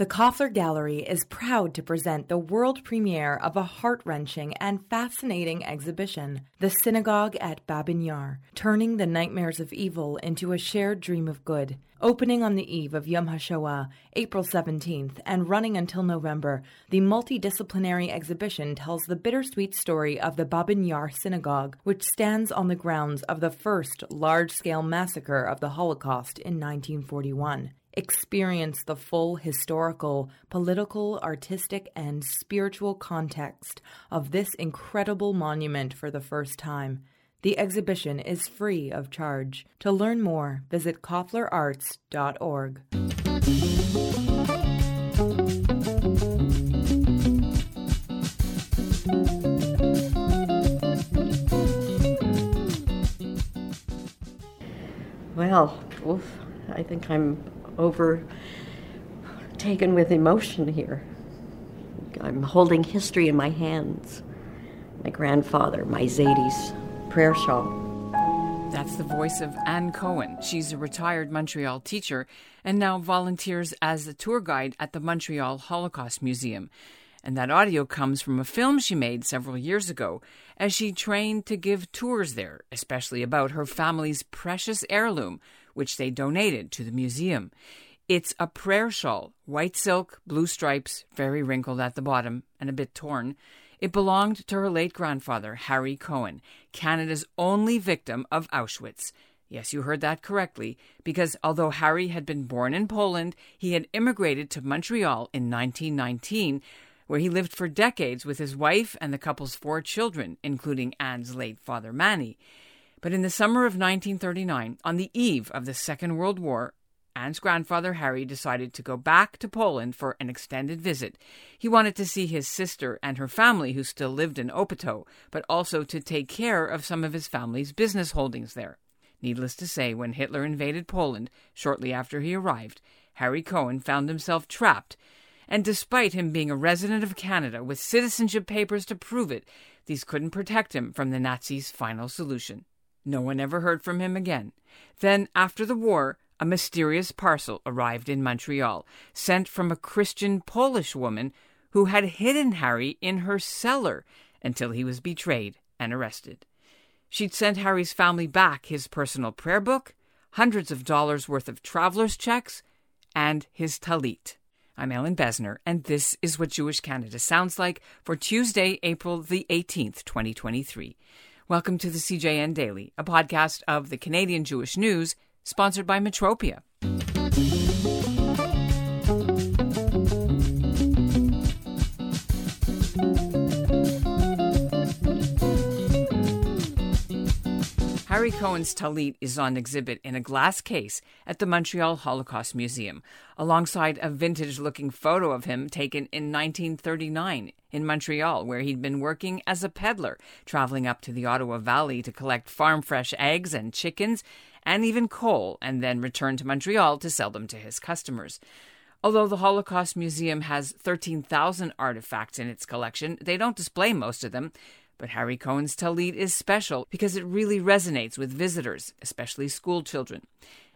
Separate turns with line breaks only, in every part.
The Koffler Gallery is proud to present the world premiere of a heart wrenching and fascinating exhibition, The Synagogue at Babyn Yar Turning the Nightmares of Evil into a Shared Dream of Good. Opening on the eve of Yom HaShoah, April 17th, and running until November, the multidisciplinary exhibition tells the bittersweet story of the Babyn Yar Synagogue, which stands on the grounds of the first large scale massacre of the Holocaust in 1941 experience the full historical, political, artistic, and spiritual context of this incredible monument for the first time. The exhibition is free of charge. To learn more, visit kofflerarts.org.
Well, oof, I think I'm overtaken with emotion here. I'm holding history in my hands. My grandfather, my Zadie's prayer shawl.
That's the voice of Ann Cohen. She's a retired Montreal teacher and now volunteers as a tour guide at the Montreal Holocaust Museum. And that audio comes from a film she made several years ago as she trained to give tours there, especially about her family's precious heirloom, which they donated to the museum. It's a prayer shawl, white silk, blue stripes, very wrinkled at the bottom and a bit torn. It belonged to her late grandfather, Harry Cohen, Canada's only victim of Auschwitz. Yes, you heard that correctly, because although Harry had been born in Poland, he had immigrated to Montreal in 1919, where he lived for decades with his wife and the couple's four children, including Ann's late father, Manny. But in the summer of 1939, on the eve of the Second World War, Ann's grandfather Harry decided to go back to Poland for an extended visit. He wanted to see his sister and her family, who still lived in Opatow, but also to take care of some of his family's business holdings there. Needless to say, when Hitler invaded Poland, shortly after he arrived, Harry Cohen found himself trapped. And despite him being a resident of Canada with citizenship papers to prove it, these couldn't protect him from the Nazis' final solution. No one ever heard from him again. Then, after the war, a mysterious parcel arrived in Montreal, sent from a Christian Polish woman who had hidden Harry in her cellar until he was betrayed and arrested. She'd sent Harry's family back his personal prayer book, hundreds of dollars worth of traveler's checks, and his tallit. I'm Ellin Bessner, and this is what Jewish Canada sounds like for Tuesday, April the 18th, 2023. Welcome to the CJN Daily, a podcast of the Canadian Jewish News, sponsored by Metropia. Harry Cohen's Tallit is on exhibit in a glass case at the Montreal Holocaust Museum, alongside a vintage looking photo of him taken in 1939 in Montreal, where he'd been working as a peddler, traveling up to the Ottawa Valley to collect farm fresh eggs and chickens and even coal, and then return to Montreal to sell them to his customers. Although the Holocaust Museum has 13,000 artifacts in its collection, they don't display most of them. But Harry Cohen's Tallit is special because it really resonates with visitors, especially school children.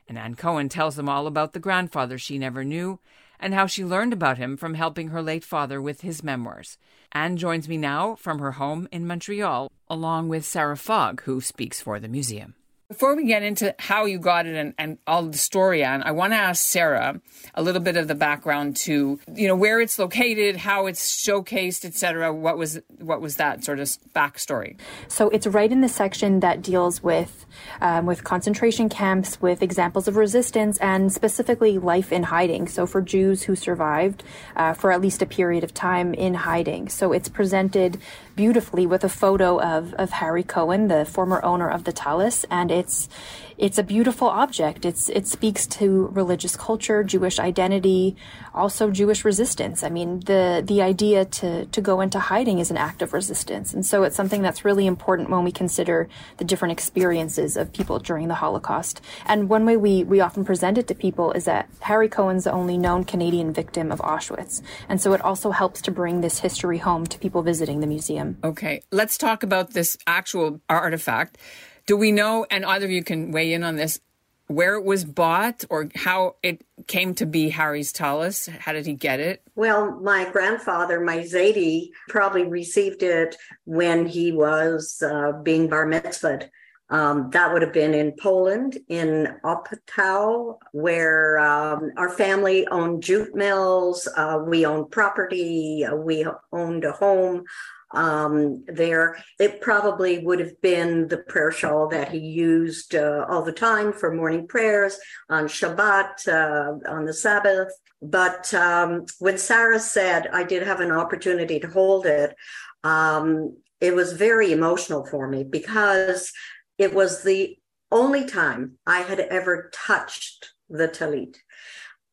And Ann Cohen tells them all about the grandfather she never knew and how she learned about him from helping her late father with his memoirs. Ann joins me now from her home in Montreal, along with Sarah Fogg, who speaks for the museum. Before we get into how you got it and, and all the story, Ann, I want to ask Sarah a little bit of the background to you know where it's located, how it's showcased, etc. What was what was that sort of backstory?
So it's right in the section that deals with um, with concentration camps, with examples of resistance, and specifically life in hiding. So for Jews who survived uh, for at least a period of time in hiding. So it's presented beautifully with a photo of, of Harry Cohen, the former owner of the Tallis, and it's it's a beautiful object. It's it speaks to religious culture, Jewish identity, also Jewish resistance. I mean, the the idea to to go into hiding is an act of resistance, and so it's something that's really important when we consider the different experiences of people during the Holocaust. And one way we we often present it to people is that Harry Cohen's the only known Canadian victim of Auschwitz, and so it also helps to bring this history home to people visiting the museum.
Okay, let's talk about this actual artifact. Do we know, and either of you can weigh in on this, where it was bought or how it came to be Harry's tallis? How did he get it?
Well, my grandfather, my Zadie, probably received it when he was uh, being bar mitzvahed. Um, that would have been in Poland, in Opatow, where um, our family owned jute mills. Uh, we owned property. Uh, we owned a home um, there. It probably would have been the prayer shawl that he used uh, all the time for morning prayers on Shabbat, uh, on the Sabbath. But um, when Sarah said I did have an opportunity to hold it, um, it was very emotional for me because it was the only time I had ever touched the tallit.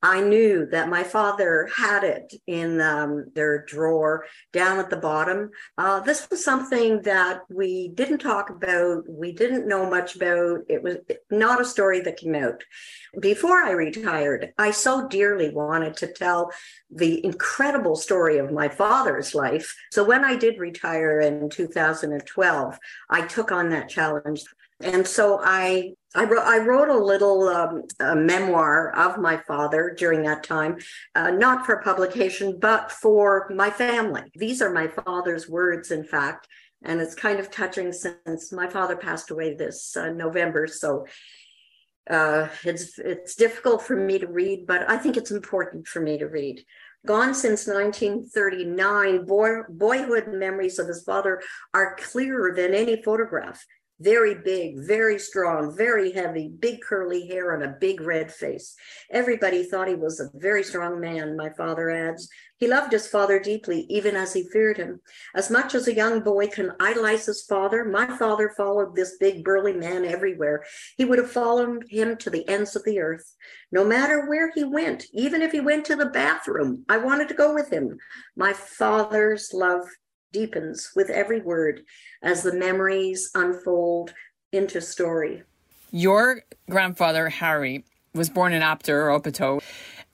I knew that my father had it in um, their drawer down at the bottom. Uh, this was something that we didn't talk about. We didn't know much about. It was not a story that came out. Before I retired, I so dearly wanted to tell the incredible story of my father's life. So when I did retire in 2012, I took on that challenge and so I I wrote, I wrote a little um, a memoir of my father during that time, uh, not for publication, but for my family. These are my father's words, in fact, and it's kind of touching since my father passed away this uh, November. So uh, it's it's difficult for me to read, but I think it's important for me to read. Gone since 1939, boy, boyhood memories of his father are clearer than any photograph very big, very strong, very heavy, big curly hair, and a big red face. Everybody thought he was a very strong man, my father adds. He loved his father deeply, even as he feared him. As much as a young boy can idolize his father, my father followed this big, burly man everywhere. He would have followed him to the ends of the earth. No matter where he went, even if he went to the bathroom, I wanted to go with him. My father's love deepens with every word as the memories unfold into story.
Your grandfather, Harry, was born in Apter or Opatow.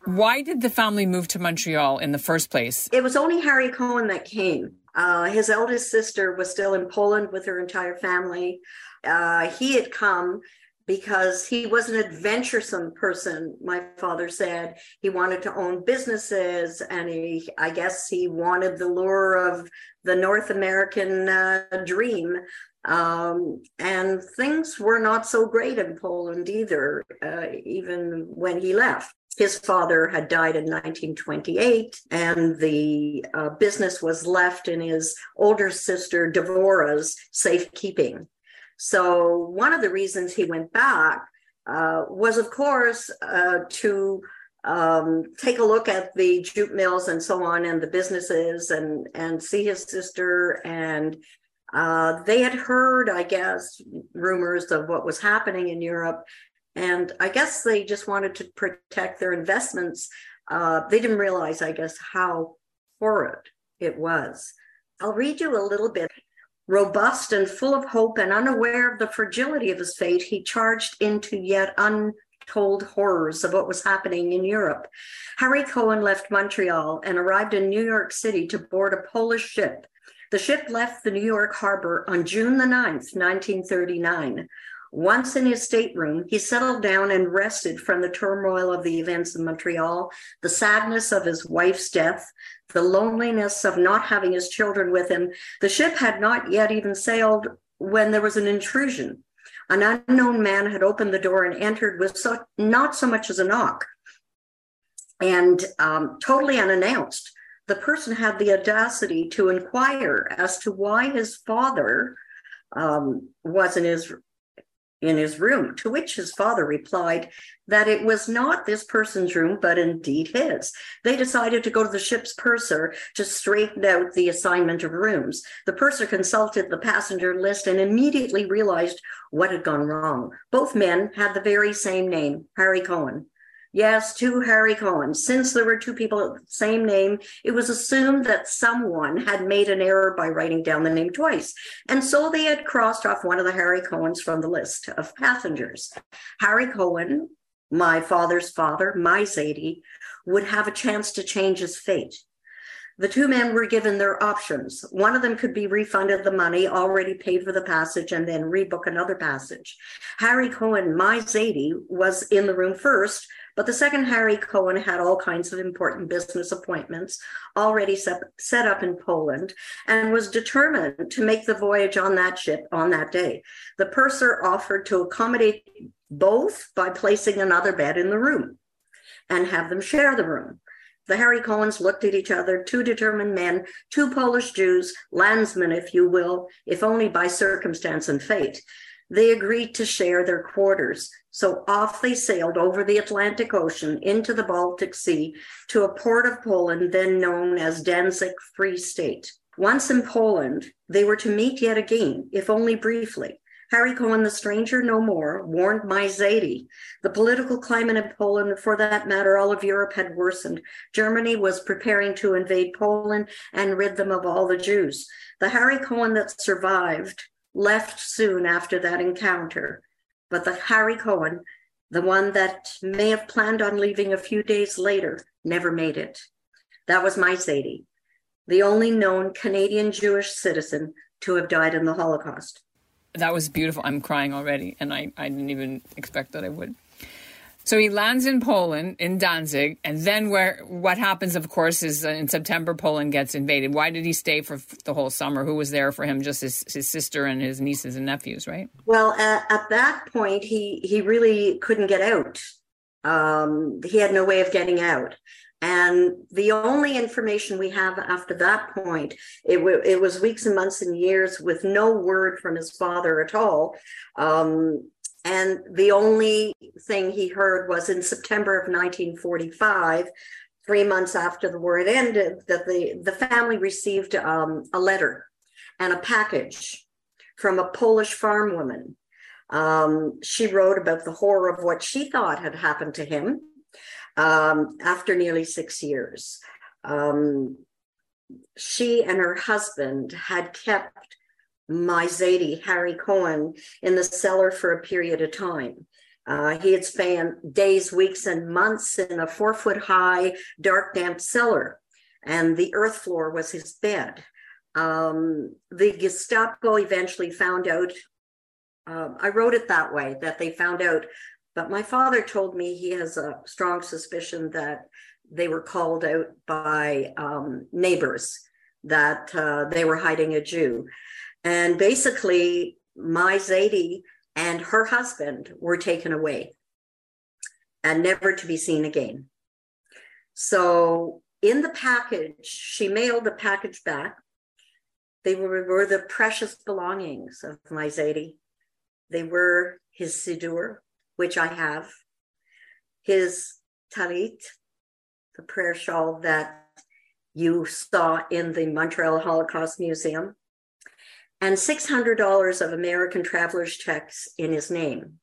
Why did the family move to Montreal in the first place?
It was only Harry Cohen that came. Uh, his eldest sister was still in Poland with her entire family. Uh, he had come because he was an adventuresome person my father said. He wanted to own businesses and he i guess he wanted the lure of the north american uh, dream. Um, and things were not so great in poland either uh, even when he left. His father had died in 1928 and the uh, business was left in his older sister devorah's safekeeping so one of the reasons he went back uh, was, of course, uh, to um, take a look at the jute mills and so on, and the businesses, and and see his sister. And uh, they had heard, I guess, rumors of what was happening in Europe, and I guess they just wanted to protect their investments. Uh, they didn't realize, I guess, how horrid it was. I'll read you a little bit Robust and full of hope and unaware of the fragility of his fate, he charged into yet untold horrors of what was happening in Europe. Harry Cohen left Montreal and arrived in New York City to board a Polish ship. The ship left the New York harbor on June the 9th, 1939. Once in his stateroom, he settled down and rested from the turmoil of the events in Montreal, the sadness of his wife's death, the loneliness of not having his children with him. The ship had not yet even sailed when there was an intrusion. An unknown man had opened the door and entered with so, not so much as a knock and um, totally unannounced. The person had the audacity to inquire as to why his father um, was in his in his room, to which his father replied that it was not this person's room, but indeed his. They decided to go to the ship's purser to straighten out the assignment of rooms. The purser consulted the passenger list and immediately realized what had gone wrong. Both men had the very same name, Harry Cohen. Yes, to Harry Cohen. Since there were two people of the same name, it was assumed that someone had made an error by writing down the name twice. And so they had crossed off one of the Harry Cohens from the list of passengers. Harry Cohen, my father's father, my Zadie, would have a chance to change his fate. The two men were given their options. One of them could be refunded the money already paid for the passage and then rebook another passage. Harry Cohen, my Zadie, was in the room first, but the second Harry Cohen had all kinds of important business appointments already set, set up in Poland and was determined to make the voyage on that ship on that day. The purser offered to accommodate both by placing another bed in the room and have them share the room. The Harry Cohens looked at each other, two determined men, two Polish Jews, landsmen, if you will, if only by circumstance and fate. They agreed to share their quarters. So off they sailed over the Atlantic Ocean into the Baltic Sea to a port of Poland then known as Danzig Free State. Once in Poland, they were to meet yet again, if only briefly. Harry Cohen, the stranger no more, warned my Zadie. The political climate in Poland, for that matter, all of Europe had worsened. Germany was preparing to invade Poland and rid them of all the Jews. The Harry Cohen that survived left soon after that encounter. But the Harry Cohen, the one that may have planned on leaving a few days later, never made it. That was my Zadie, the only known Canadian Jewish citizen to have died in the Holocaust
that was beautiful. I'm crying already, and I, I didn't even expect that I would. So he lands in Poland, in Danzig, and then where what happens, of course, is in September Poland gets invaded. Why did he stay for the whole summer? Who was there for him? Just his, his sister and his nieces and nephews, right?
Well, at, at that point, he he really couldn't get out. Um, he had no way of getting out. And the only information we have after that point, it, w- it was weeks and months and years with no word from his father at all. Um, and the only thing he heard was in September of 1945, three months after the war had ended, that the, the family received um, a letter and a package from a Polish farm woman. Um, she wrote about the horror of what she thought had happened to him um, after nearly six years. Um, she and her husband had kept my Zadie, Harry Cohen, in the cellar for a period of time. Uh, he had spent days, weeks, and months in a four foot high, dark, damp cellar, and the earth floor was his bed. Um, the Gestapo eventually found out, uh, I wrote it that way, that they found out but my father told me he has a strong suspicion that they were called out by um, neighbors that uh, they were hiding a Jew. And basically, my Zadie and her husband were taken away and never to be seen again. So, in the package, she mailed the package back. They were, were the precious belongings of my Zadie. They were his Siddur, which I have, his tallit, the prayer shawl that you saw in the Montreal Holocaust Museum, and $600 of American traveler's checks in his name.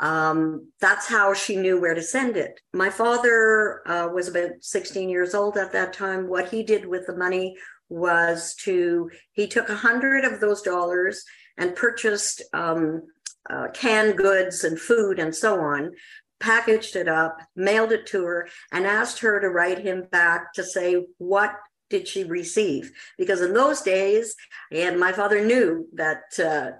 Um, that's how she knew where to send it. My father uh, was about 16 years old at that time. What he did with the money was to, he took a hundred of those dollars and purchased um, uh, canned goods and food and so on, packaged it up, mailed it to her, and asked her to write him back to say what did she receive? Because in those days, and my father knew that uh,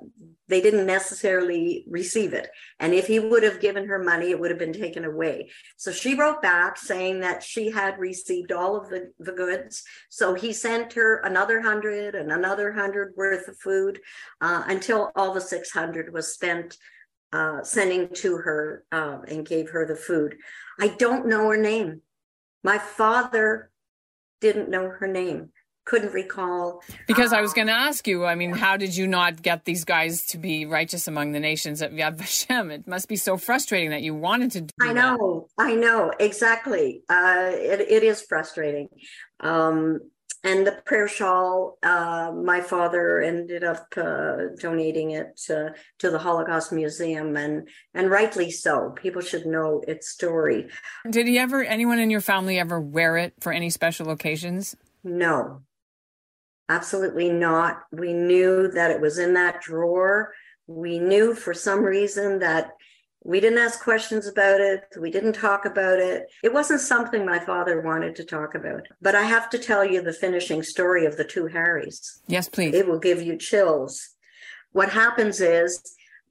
they didn't necessarily receive it. And if he would have given her money, it would have been taken away. So she wrote back saying that she had received all of the, the goods. So he sent her another hundred and another hundred worth of food uh, until all the 600 was spent uh, sending to her uh, and gave her the food. I don't know her name. My father didn't know her name, couldn't recall.
Because I was going to ask you, I mean, how did you not get these guys to be righteous among the nations at Yad Vashem? It must be so frustrating that you wanted to do
I know, that. I know, exactly. Uh, it, it is frustrating. Um, and the prayer shawl, uh, my father ended up uh, donating it to, to the Holocaust Museum, and and rightly so. People should know its story.
Did he ever? Anyone in your family ever wear it for any special occasions?
No, absolutely not. We knew that it was in that drawer. We knew for some reason that We didn't ask questions about it. We didn't talk about it. It wasn't something my father wanted to talk about. But I have to tell you the finishing story of the two Harrys.
Yes, please.
It will give you chills. What happens is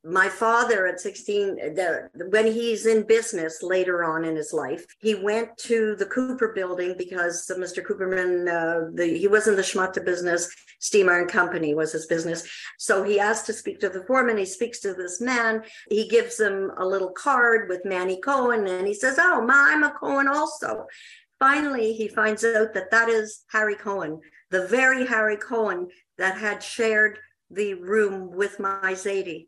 my father at 16 the, when he's in business later on in his life he went to the cooper building because mr cooperman uh, the, he was in the schmutta business steam iron company was his business. So he asked to speak to the foreman he speaks to this man he gives him a little card with manny cohen and he says oh ma i'm a cohen also. Finally he finds out that that is harry cohen the very harry cohen that had shared the room with my zadie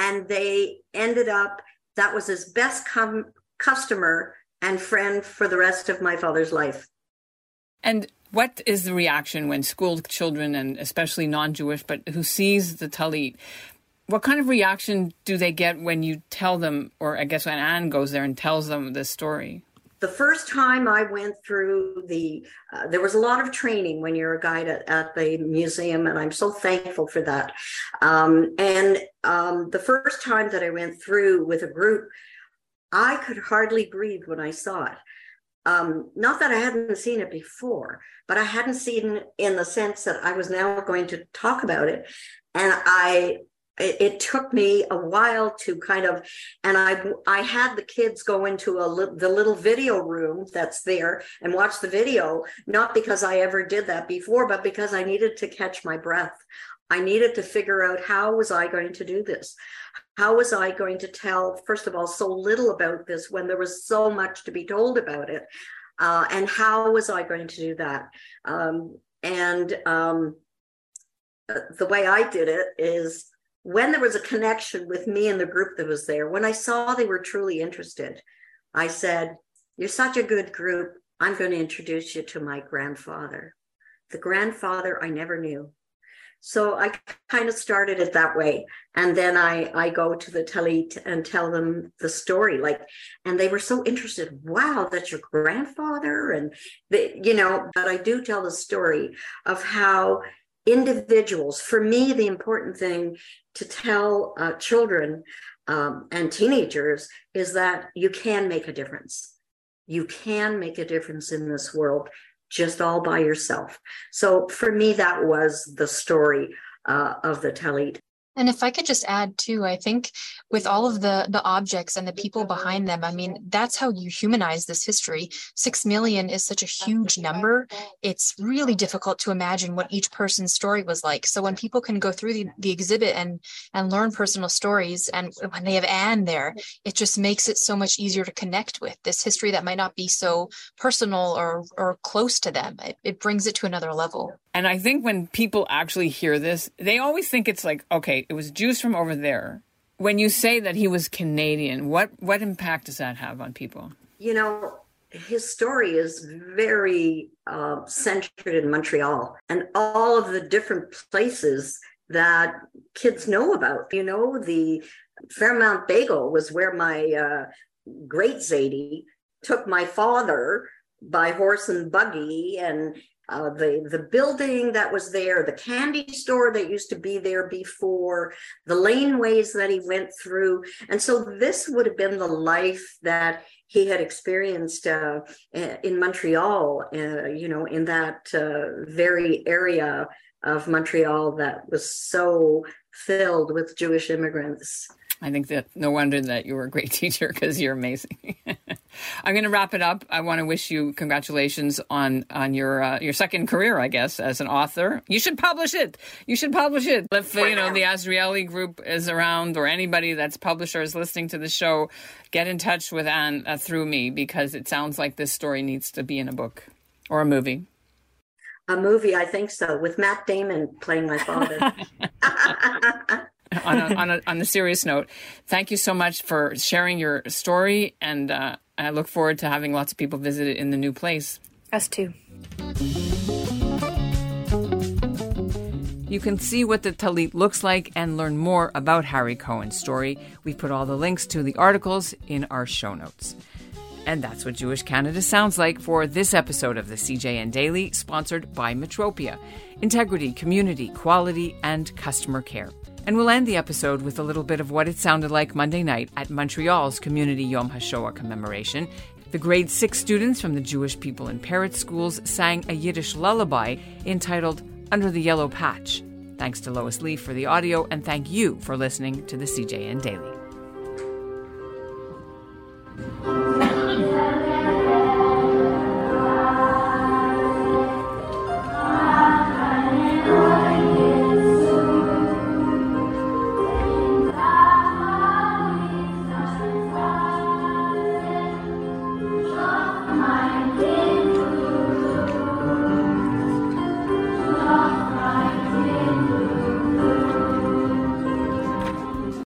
and they ended up that was his best com- customer and friend for the rest of my father's life.
And what is the reaction when school children and especially non-jewish but who sees the tallit what kind of reaction do they get when you tell them or i guess when ann goes there and tells them this story
the first time I went through the, uh, there was a lot of training when you're a guide at, at the museum, and I'm so thankful for that. Um, and um, the first time that I went through with a group, I could hardly breathe when I saw it. Um, not that I hadn't seen it before, but I hadn't seen it in the sense that I was now going to talk about it. And I it, it, took me a while to kind of and i i had the kids go into a the little video room that's there and watch the video not because i ever did that before but because i needed to catch my breath. I needed to figure out how was i going to do this? How was i going to tell first of all so little about this when there was so much to be told about it uh, and how was i going to do that? Um, and um, the way i did it is when there was a connection with me and the group that was there, when I saw they were truly interested, I said, You're such a good group. I'm going to introduce you to my grandfather. The grandfather I never knew. So I kind of started it that way. And then I, I go to the Tallit and tell them the story. Like, and they were so interested. Wow, that's your grandfather. And, they, you know, but I do tell the story of how individuals, for me, the important thing to tell uh, children um, and teenagers is that you can make a difference. You can make a difference in this world just all by yourself. So for me, that was the story uh, of the Tallit.
And if I could just add too, I think with all of the the objects and the people behind them, I mean, that's how you humanize this history. Six million is such a huge number. It's really difficult to imagine what each person's story was like. So when people can go through the, the exhibit and and learn personal stories, and when they have Ann there, it just makes it so much easier to connect with this history that might not be so personal or or close to them. It, it brings it to another level.
And I think when people actually hear this, they always think it's like, okay, it was Jews from over there. When you say that he was Canadian, what what impact does that have on people?
You know, his story is very uh, centered in Montreal and all of the different places that kids know about. You know, the Fairmount Bagel was where my uh, great Zadie took my father by horse and buggy and uh, the the building that was there, the candy store that used to be there before, the laneways that he went through, and so this would have been the life that he had experienced uh, in Montreal. Uh, you know, in that uh, very area of Montreal that was so filled with Jewish immigrants.
I think that no wonder that you were a great teacher because you're amazing. I'm going to wrap it up. I want to wish you congratulations on on your uh, your second career, I guess, as an author. You should publish it. You should publish it. If you know the Azrieli group is around, or anybody that's publisher is listening to the show, get in touch with Ann uh, through me because it sounds like this story needs to be in a book or a movie.
A movie, I think so, with Matt Damon playing my father.
on, a, on, a, on a serious note, thank you so much for sharing your story, and uh, I look forward to having lots of people visit it in the new place.
Us too.
You can see what the Tallit looks like and learn more about Harry Cohen's story. We put all the links to the articles in our show notes. And that's what Jewish Canada sounds like for this episode of the CJN Daily, sponsored by Metropia integrity, community, quality, and customer care. And we'll end the episode with a little bit of what it sounded like Monday night at Montreal's Community Yom HaShoah commemoration. The grade six students from the Jewish People in Peretz schools sang a Yiddish lullaby entitled Under the Yellow Patch. Thanks to Lois Lee for the audio, and thank you for listening to the CJN Daily.